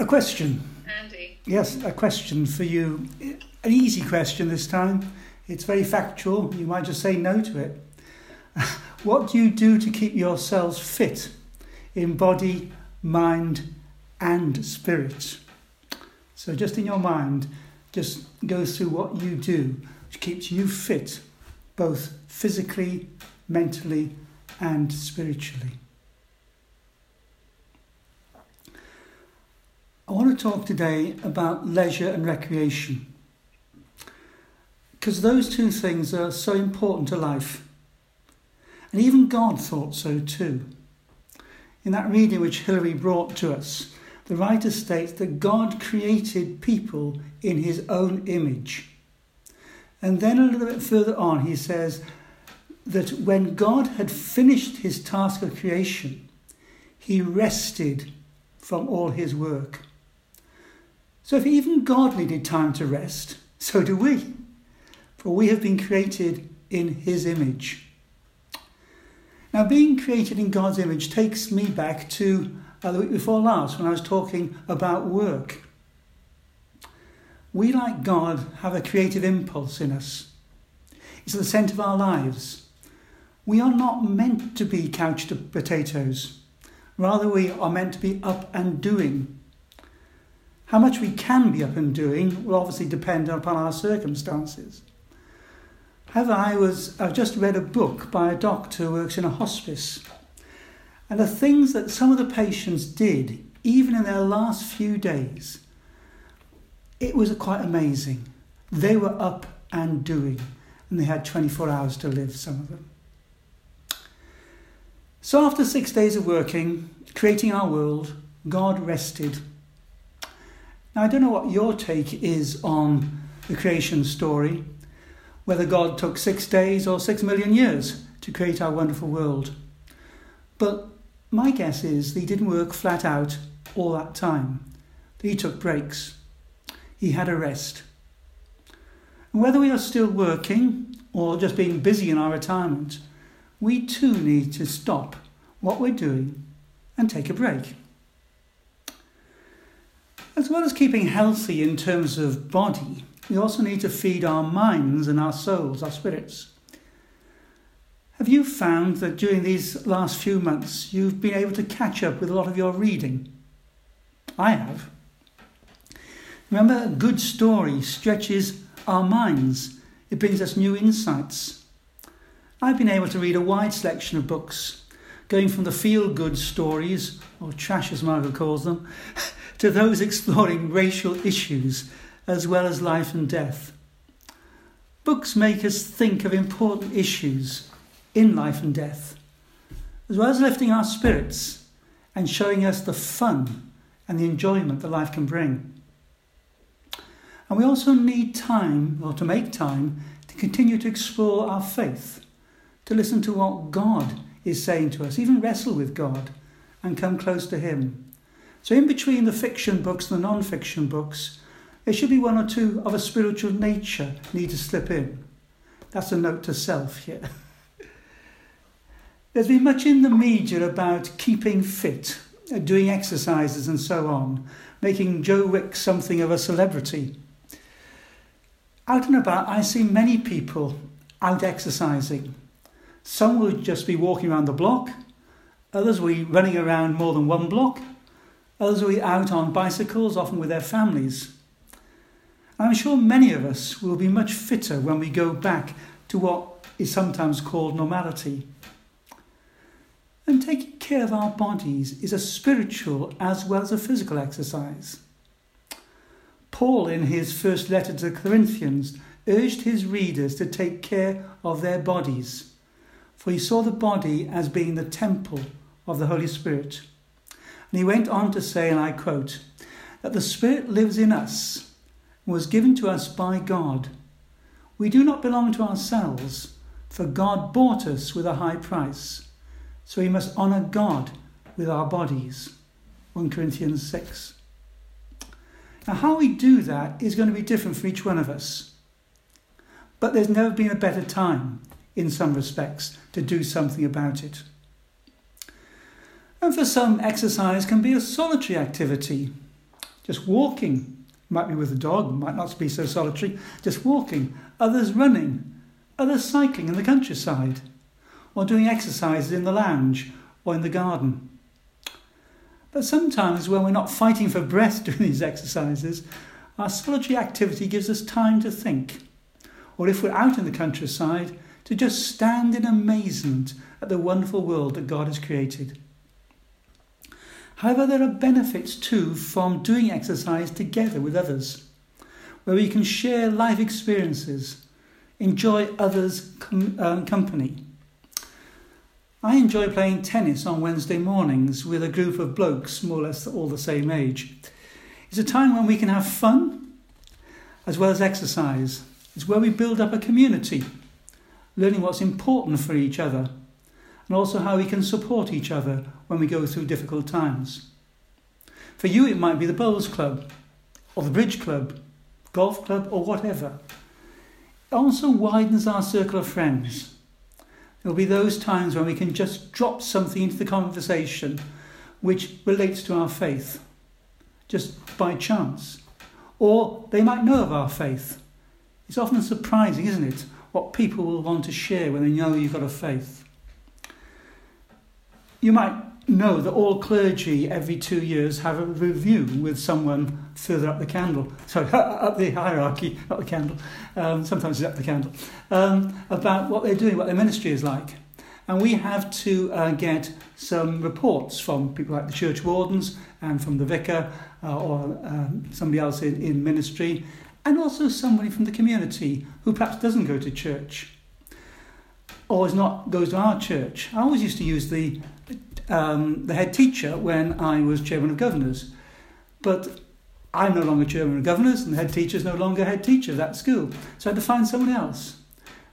A question. Andy. Yes, a question for you. An easy question this time. It's very factual. You might just say no to it. what do you do to keep yourselves fit in body, mind, and spirit? So, just in your mind, just go through what you do which keeps you fit, both physically, mentally, and spiritually. I want to talk today about leisure and recreation because those two things are so important to life. And even God thought so too. In that reading which Hilary brought to us, the writer states that God created people in his own image. And then a little bit further on, he says that when God had finished his task of creation, he rested from all his work. So if even God needed time to rest, so do we. For we have been created in his image. Now, being created in God's image takes me back to uh, the week before last when I was talking about work. We, like God, have a creative impulse in us. It's at the centre of our lives. We are not meant to be couch potatoes. Rather, we are meant to be up and doing. How much we can be up and doing will obviously depend upon our circumstances. However, I was I've just read a book by a doctor who works in a hospice, and the things that some of the patients did, even in their last few days, it was quite amazing. They were up and doing, and they had 24 hours to live. Some of them. So after six days of working, creating our world, God rested now, I don't know what your take is on the creation story, whether God took six days or six million years to create our wonderful world. But my guess is that he didn't work flat out all that time. He took breaks. He had a rest. And whether we are still working or just being busy in our retirement, we too need to stop what we're doing and take a break. As well as keeping healthy in terms of body, we also need to feed our minds and our souls, our spirits. Have you found that during these last few months you've been able to catch up with a lot of your reading? I have. Remember, a good story stretches our minds, it brings us new insights. I've been able to read a wide selection of books, going from the feel good stories, or trash as Margaret calls them, to those exploring racial issues as well as life and death. Books make us think of important issues in life and death, as well as lifting our spirits and showing us the fun and the enjoyment that life can bring. And we also need time, or to make time, to continue to explore our faith, to listen to what God is saying to us, even wrestle with God and come close to Him. So, in between the fiction books and the non fiction books, there should be one or two of a spiritual nature need to slip in. That's a note to self here. There's been much in the media about keeping fit, doing exercises, and so on, making Joe Wicks something of a celebrity. Out and about, I see many people out exercising. Some will just be walking around the block, others will be running around more than one block, Others will be out on bicycles, often with their families. I'm sure many of us will be much fitter when we go back to what is sometimes called normality. And taking care of our bodies is a spiritual as well as a physical exercise. Paul, in his first letter to the Corinthians, urged his readers to take care of their bodies, for he saw the body as being the temple of the Holy Spirit. And he went on to say, and I quote, that the Spirit lives in us was given to us by God. We do not belong to ourselves, for God bought us with a high price. So we must honour God with our bodies. 1 Corinthians 6. Now, how we do that is going to be different for each one of us. But there's never been a better time, in some respects, to do something about it. And for some, exercise can be a solitary activity. just walking. Might be with a dog, might not be so solitary, just walking. Others running, others cycling in the countryside, or doing exercises in the lounge or in the garden. But sometimes, when we're not fighting for breath doing these exercises, our solitary activity gives us time to think. Or if we're out in the countryside, to just stand in amazement at the wonderful world that God has created. However, there are benefits too from doing exercise together with others, where we can share life experiences, enjoy others' com- um, company. I enjoy playing tennis on Wednesday mornings with a group of blokes more or less all the same age. It's a time when we can have fun as well as exercise. It's where we build up a community, learning what's important for each other, and also how we can support each other when we go through difficult times. For you, it might be the bowls club, or the bridge club, golf club, or whatever. It also widens our circle of friends There'll be those times when we can just drop something into the conversation which relates to our faith, just by chance. Or they might know of our faith. It's often surprising, isn't it, what people will want to share when they know you've got a faith. You might know that all clergy every two years have a review with someone further up the candle, sorry, up the hierarchy, not the candle, um, sometimes it's up the candle, um, about what they're doing, what their ministry is like. And we have to uh, get some reports from people like the church wardens and from the vicar uh, or um, somebody else in, in ministry, and also somebody from the community who perhaps doesn't go to church or is not goes to our church. I always used to use the um, the head teacher when I was chairman of governors. But I'm no longer chairman of governors, and the head teacher is no longer head teacher of that school. So I had to find someone else.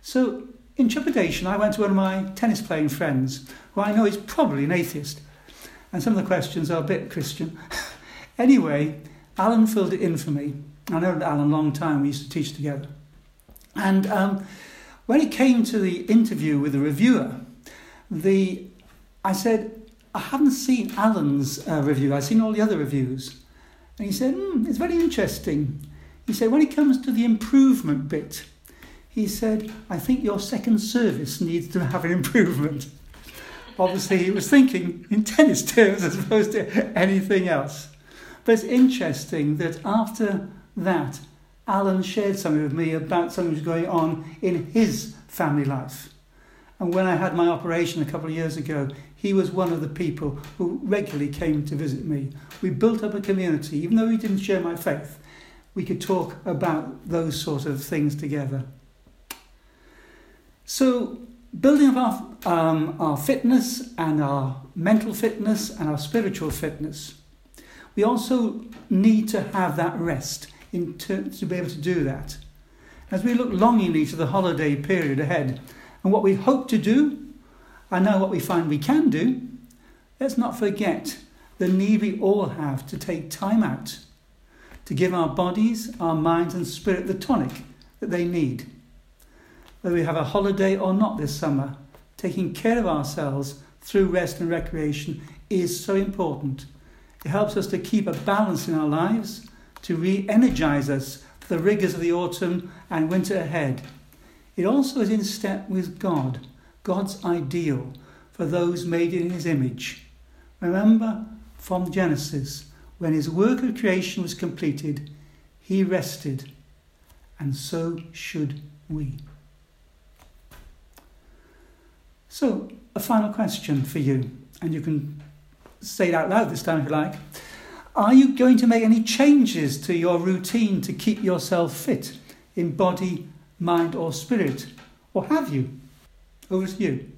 So in trepidation, I went to one of my tennis playing friends, who I know is probably an atheist. And some of the questions are a bit Christian. anyway, Alan filled it in for me. I know Alan a long time, we used to teach together. And um, when it came to the interview with the reviewer, the I said, I haven't seen Alan's uh, review, I've seen all the other reviews. And he said, mm, It's very interesting. He said, When it comes to the improvement bit, he said, I think your second service needs to have an improvement. Obviously, he was thinking in tennis terms as opposed to anything else. But it's interesting that after that, Alan shared something with me about something that was going on in his family life. And when I had my operation a couple of years ago, he was one of the people who regularly came to visit me. We built up a community, even though he didn't share my faith, we could talk about those sort of things together. So, building up our, um, our fitness and our mental fitness and our spiritual fitness, we also need to have that rest in ter- to be able to do that. As we look longingly to the holiday period ahead and what we hope to do I know what we find we can do. Let's not forget the need we all have to take time out to give our bodies, our minds, and spirit the tonic that they need. Whether we have a holiday or not this summer, taking care of ourselves through rest and recreation is so important. It helps us to keep a balance in our lives, to re energize us for the rigours of the autumn and winter ahead. It also is in step with God God's ideal for those made in his image. Remember from Genesis, when his work of creation was completed, he rested, and so should we. So, a final question for you, and you can say it out loud this time if you like. Are you going to make any changes to your routine to keep yourself fit in body, mind, or spirit? Or have you? Over to you.